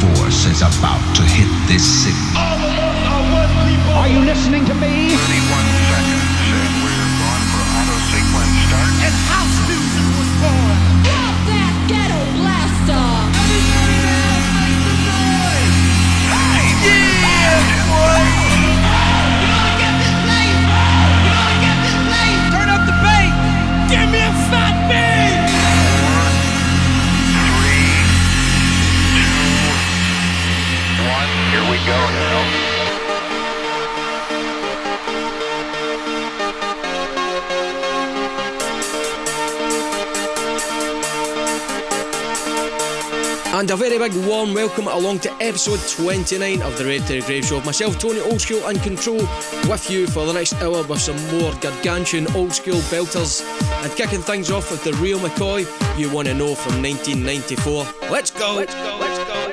force is about to hit this city. Are you listening to me? And a very big warm welcome along to episode 29 of the Red the Grave Show. Myself, Tony Oldschool, and Control with you for the next hour with some more gargantuan old school belters. And kicking things off with the real McCoy, you want to know from 1994. Let's go! Let's go! Let's go!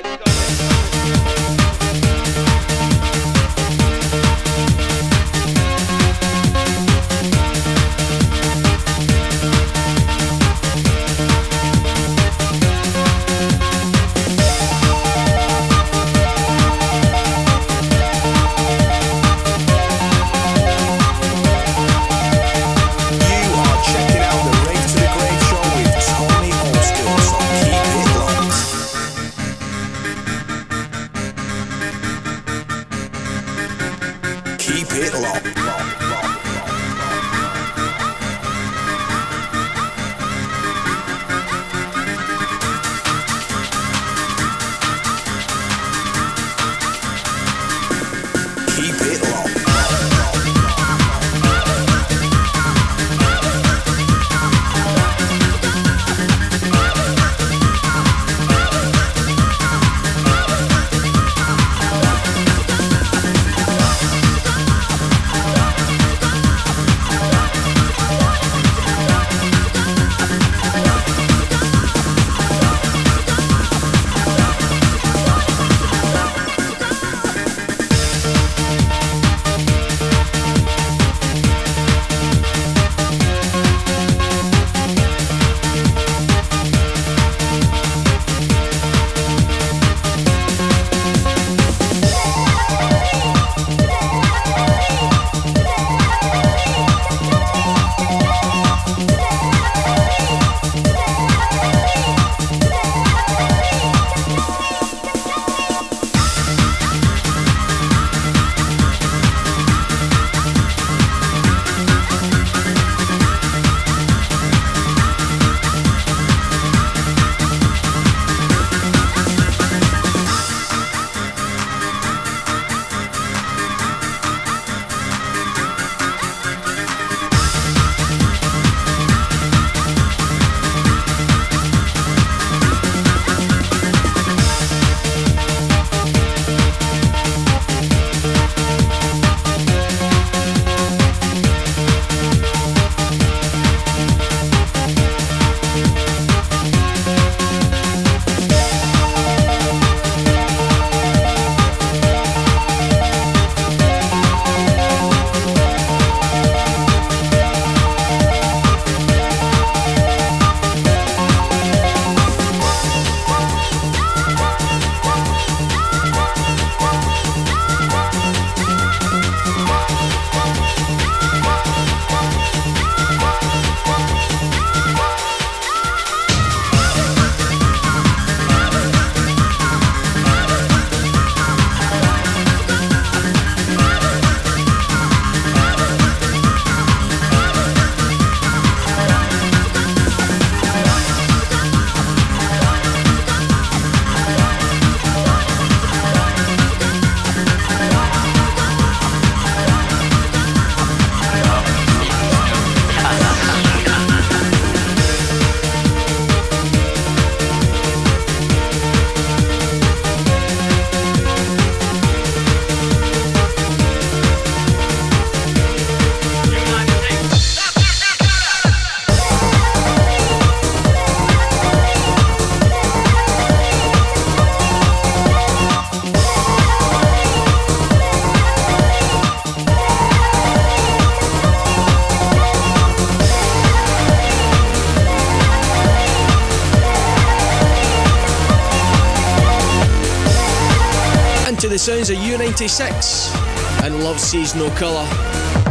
and Love Sees No Colour.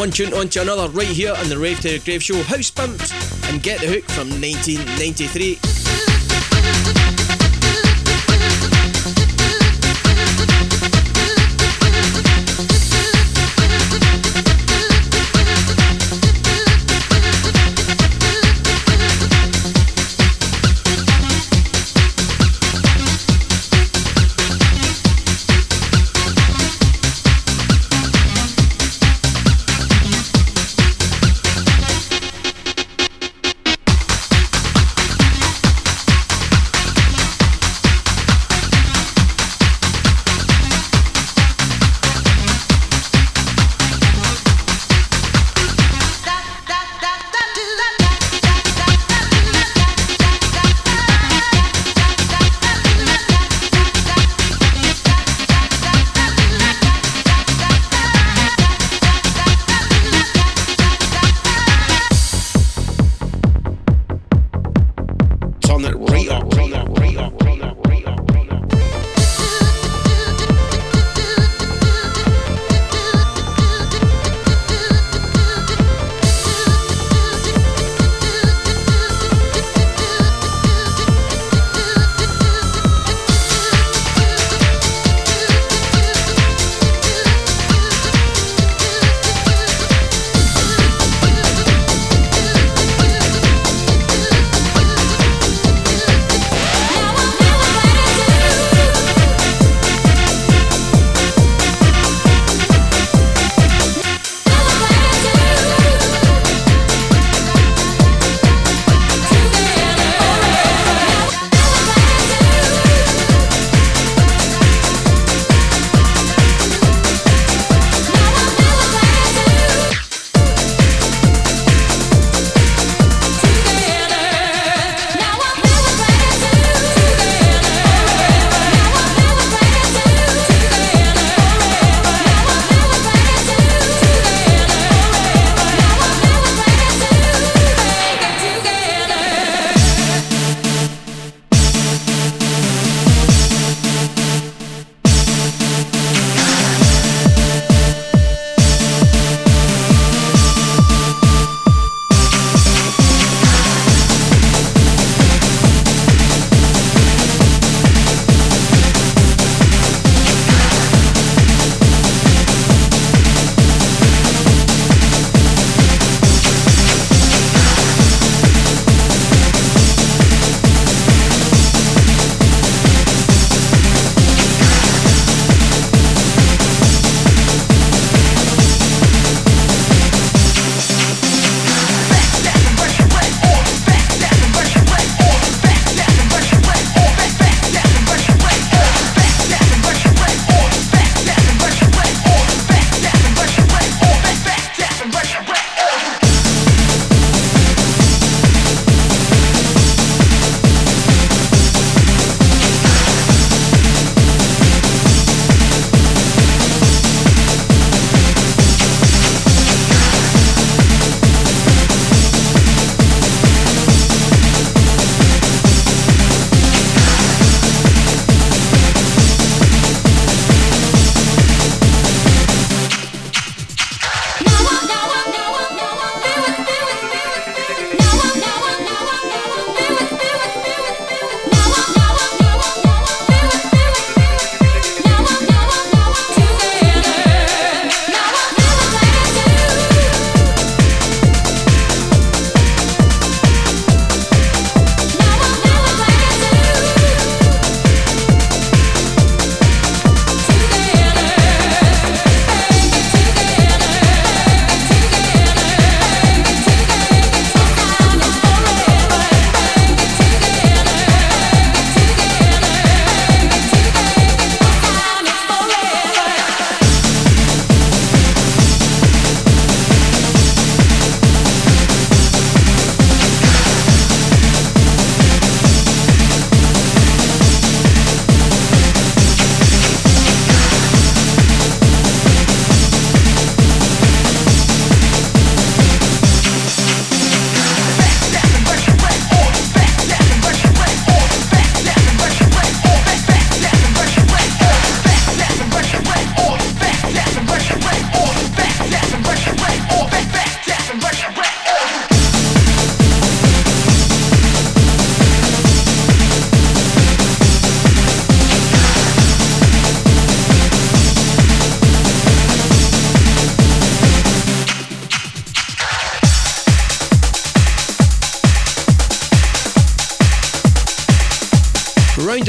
One tune on to another right here on the Rave to the Grave Show House Pimps and Get the Hook from 1993.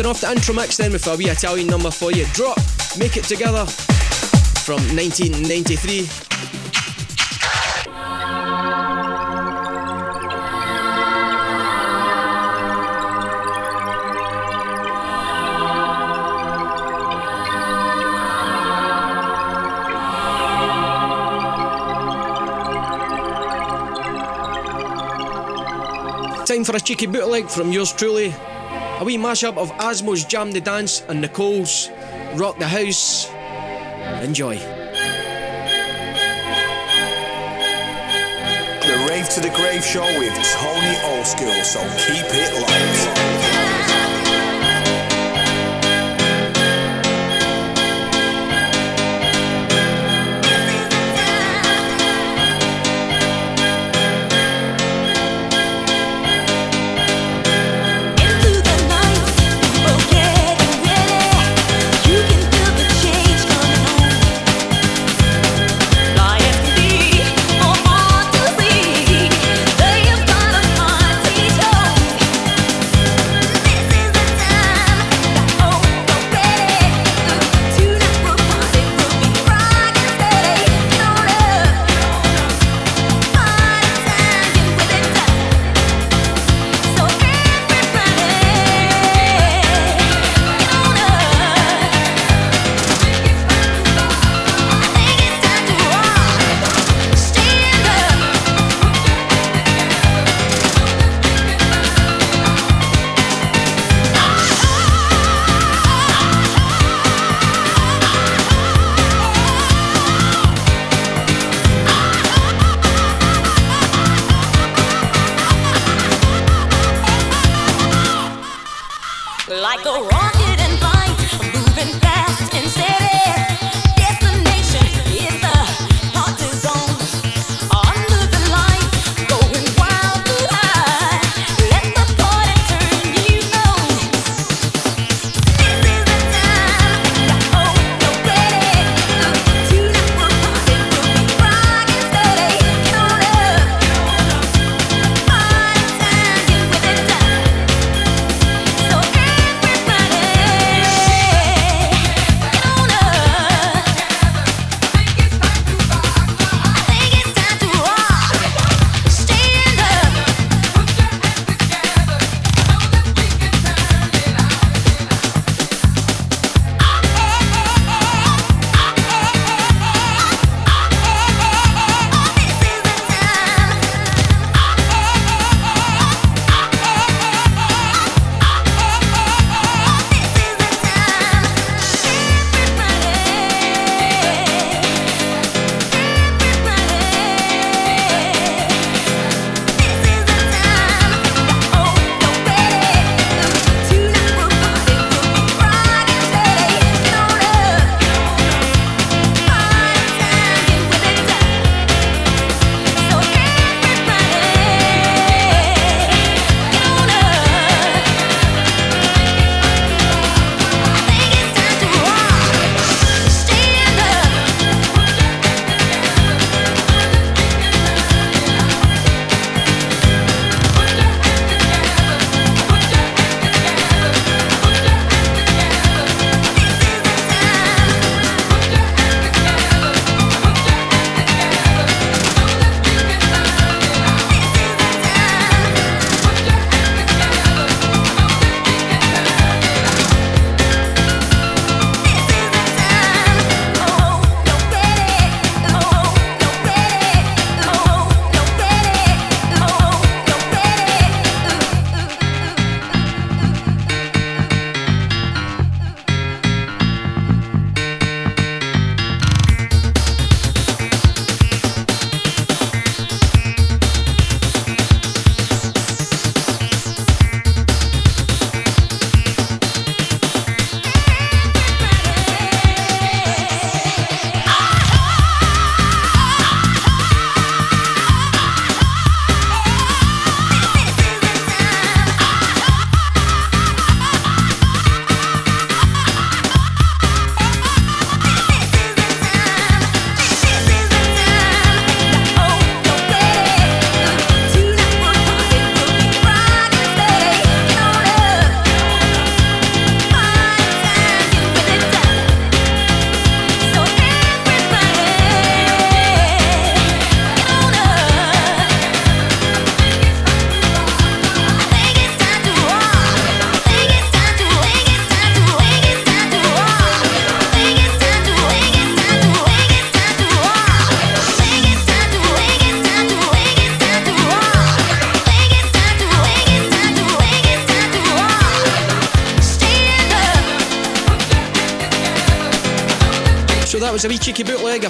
Intro mix then with a wee Italian number for you. Drop, Make It Together from 1993. Time for a cheeky bootleg from yours truly, a wee mashup of Asmo's Jam the Dance and Nicole's Rock the House. Enjoy. The Rave to the Grave show with Tony Oldschool, so keep it locked.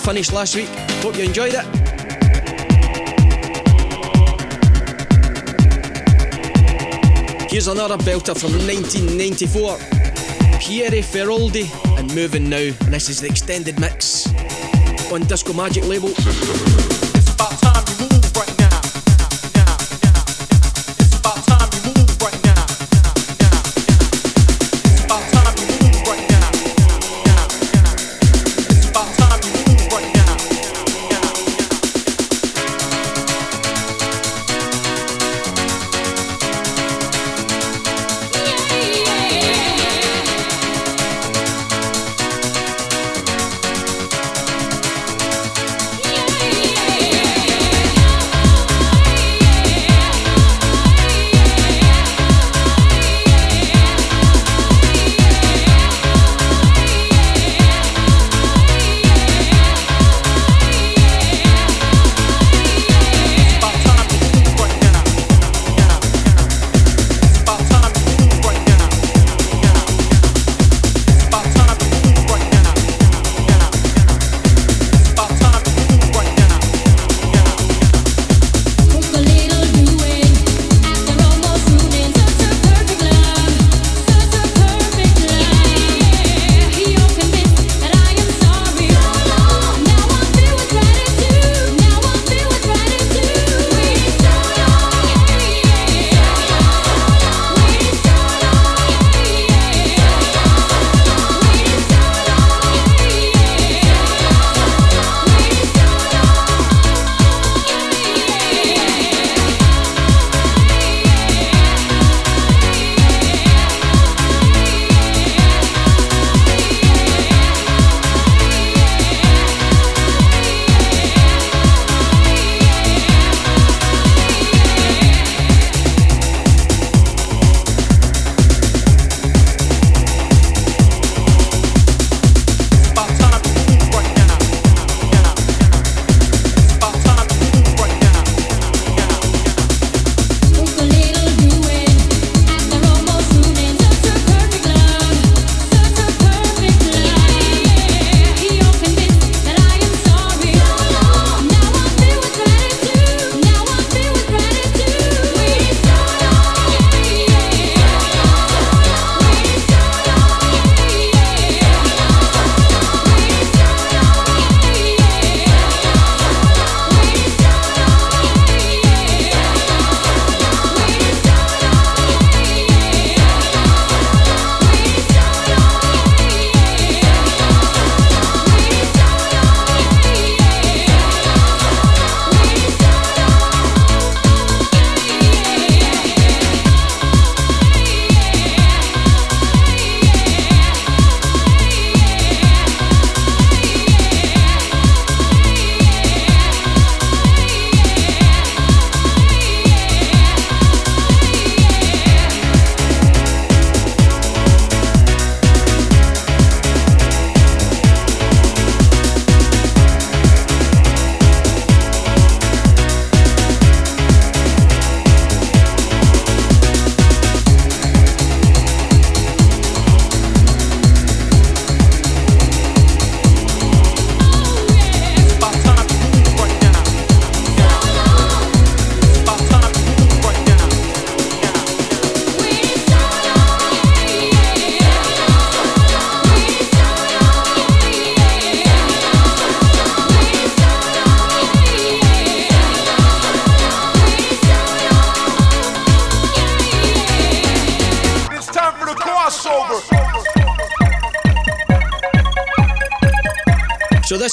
Finished last week. Hope you enjoyed it. Here's another belter from 1994. Pierre Feroldi and Moving Now, and this is the extended mix on Disco Magic label.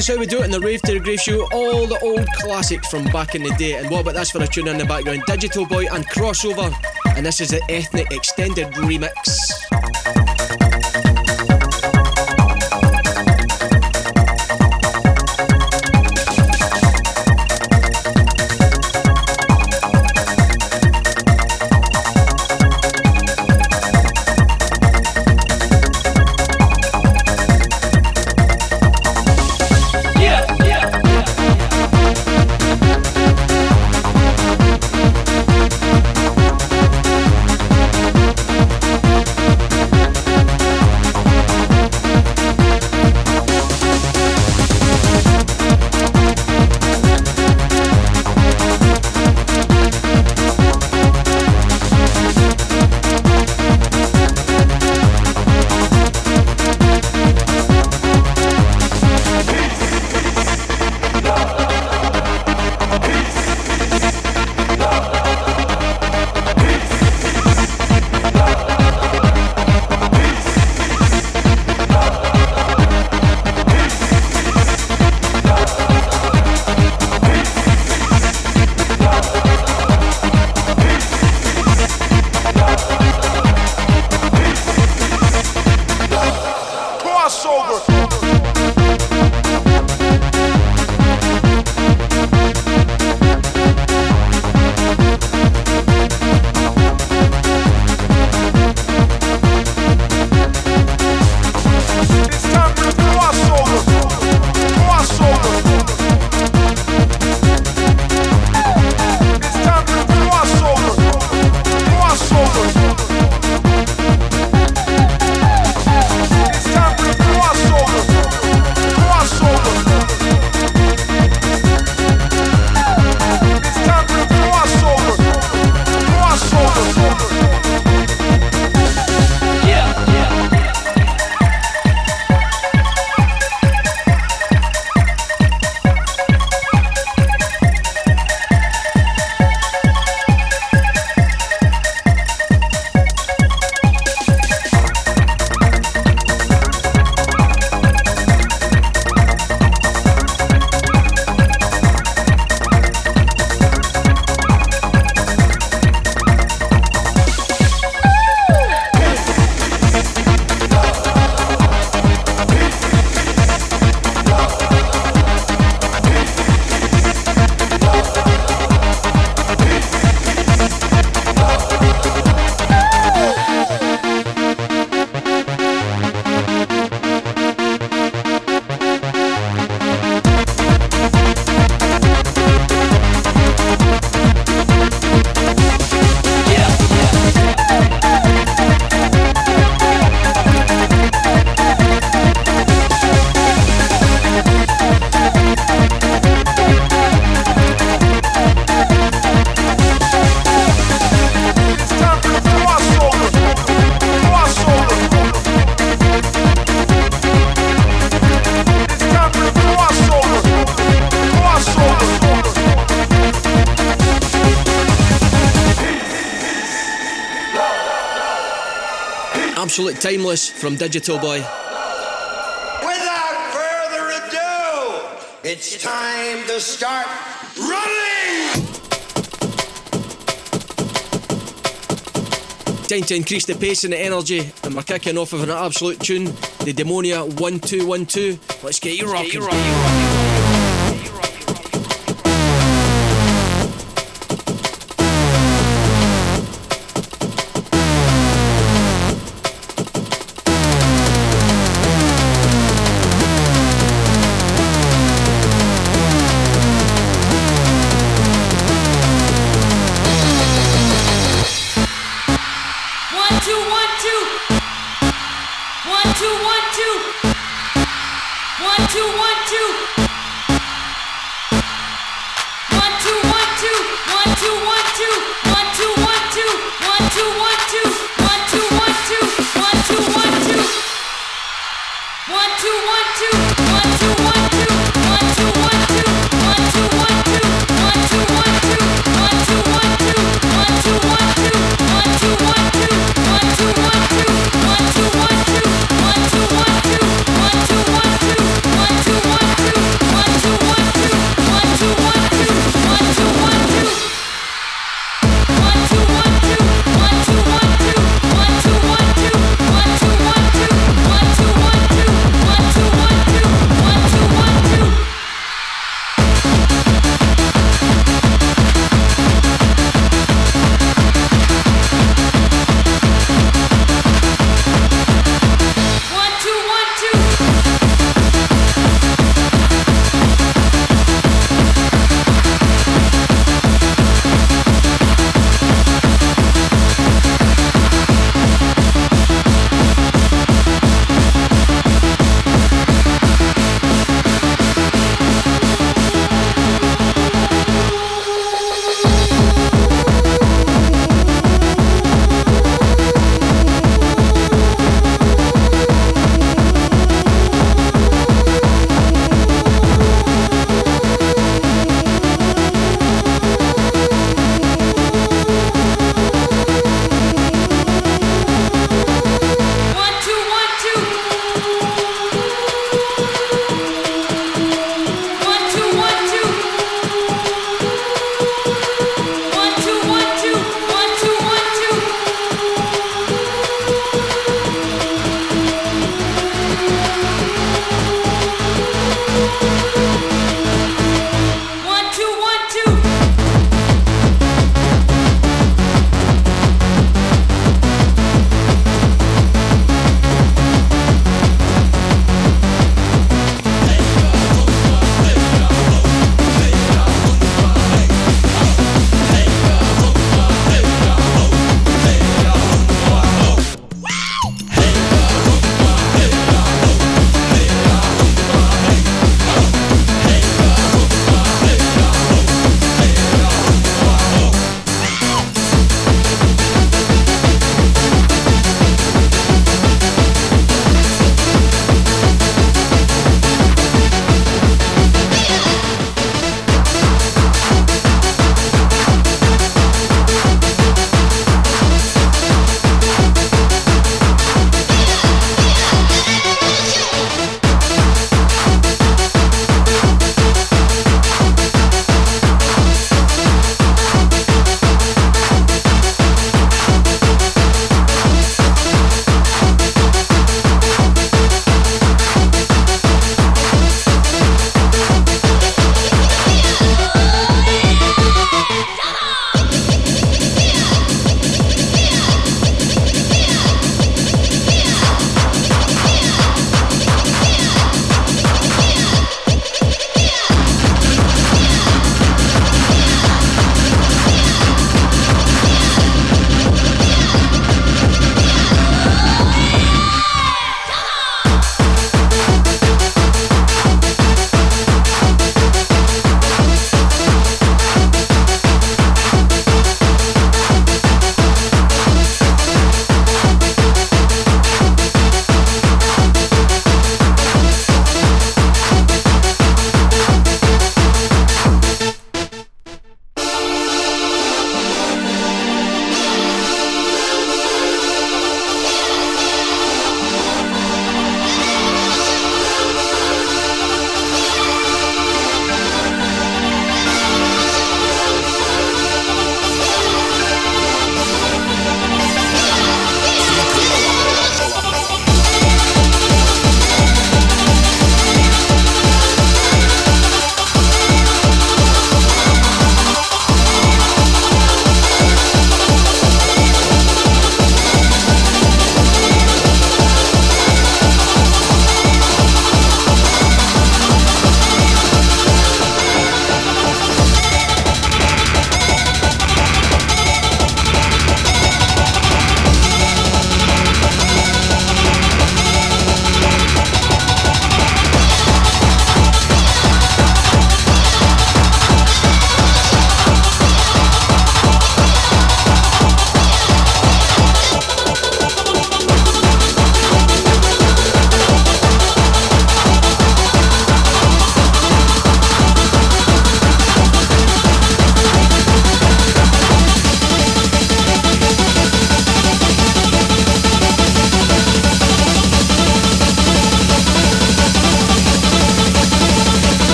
Is how we do it in the Rave to the Grave show. All the old classics from back in the day. And what about this for a tune in the background? Digital Boy and Crossover. And this is the Ethnic Extended Remix. Absolute timeless from Digital Boy. Without further ado, it's time to start running! Time to increase the pace and the energy, and we're kicking off with an absolute tune, the Demonia 1212. Let's get you rocking. One, two, one, two,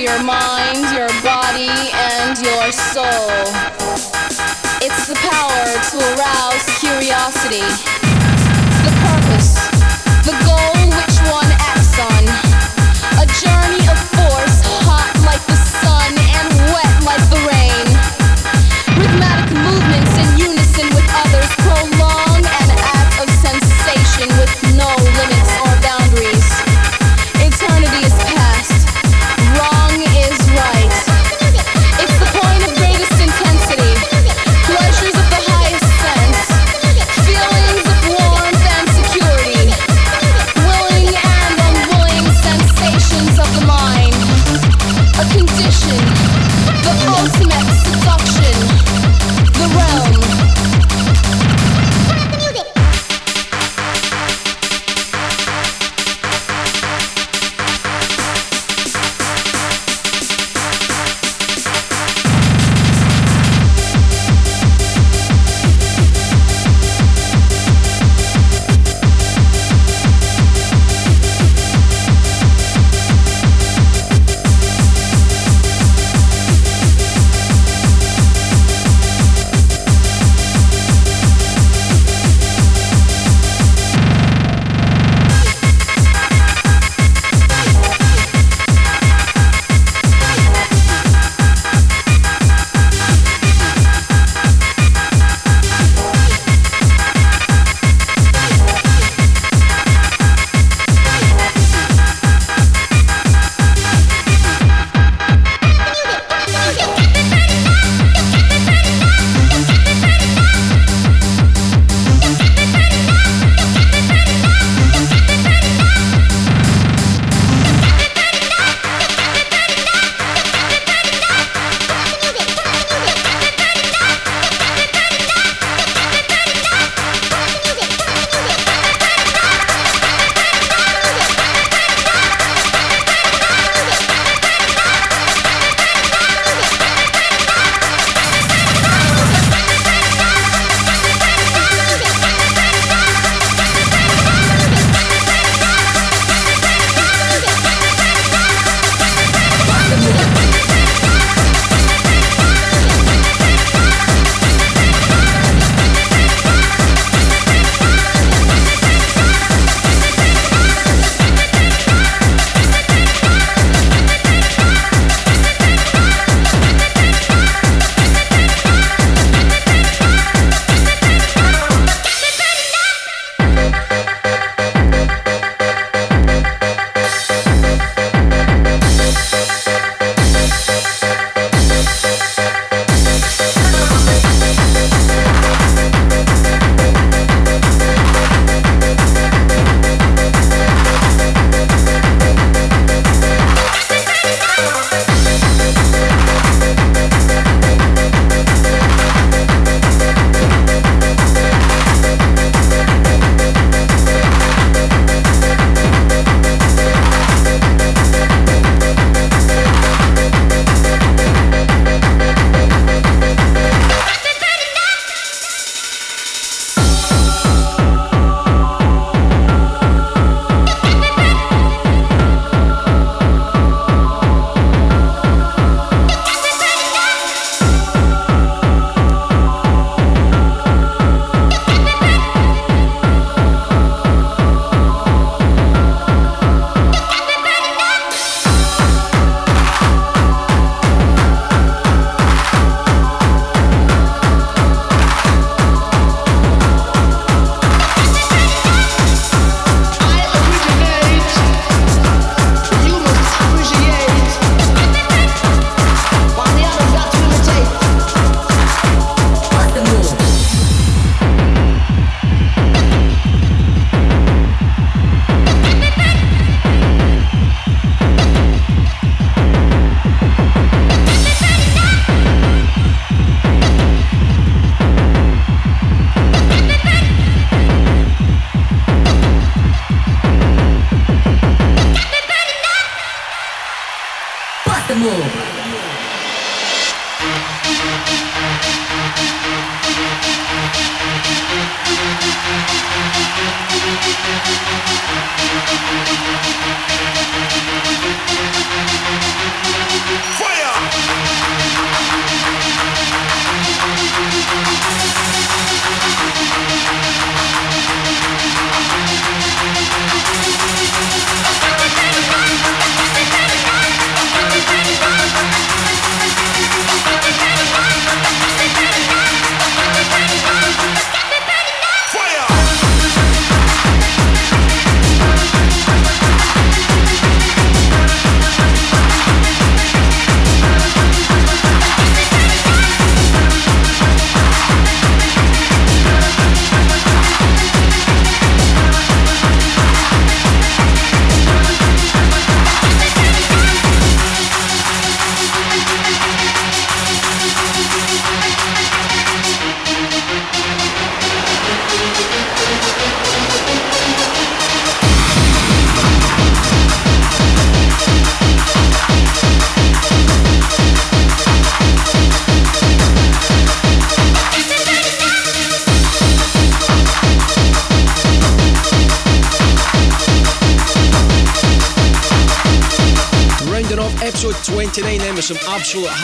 your mind, your body, and your soul. It's the power to arouse curiosity.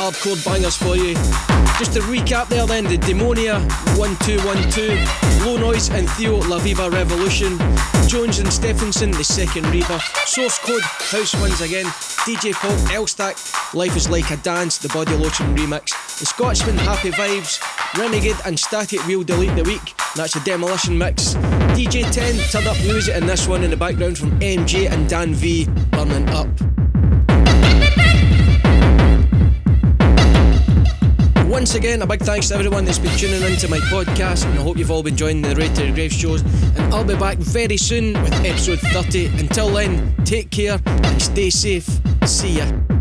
Hardcore bangers for you. Just to recap there then, the Demonia 1212, Low Noise and Theo La Viva Revolution, Jones and Stephenson, the second rebirth, Source Code, House Ones again, DJ Pop, Elstack, Life is Like a Dance, the Body Lotion remix, the Scotsman Happy Vibes, Renegade and Static Wheel Delete the Week, that's the Demolition mix. DJ 10 turned up music in this one in the background from MJ and Dan V, Burning Up. Once again, a big thanks to everyone that's been tuning into my podcast, and I hope you've all been enjoying the Raid Grave shows. And I'll be back very soon with episode 30. Until then, take care and stay safe. See ya.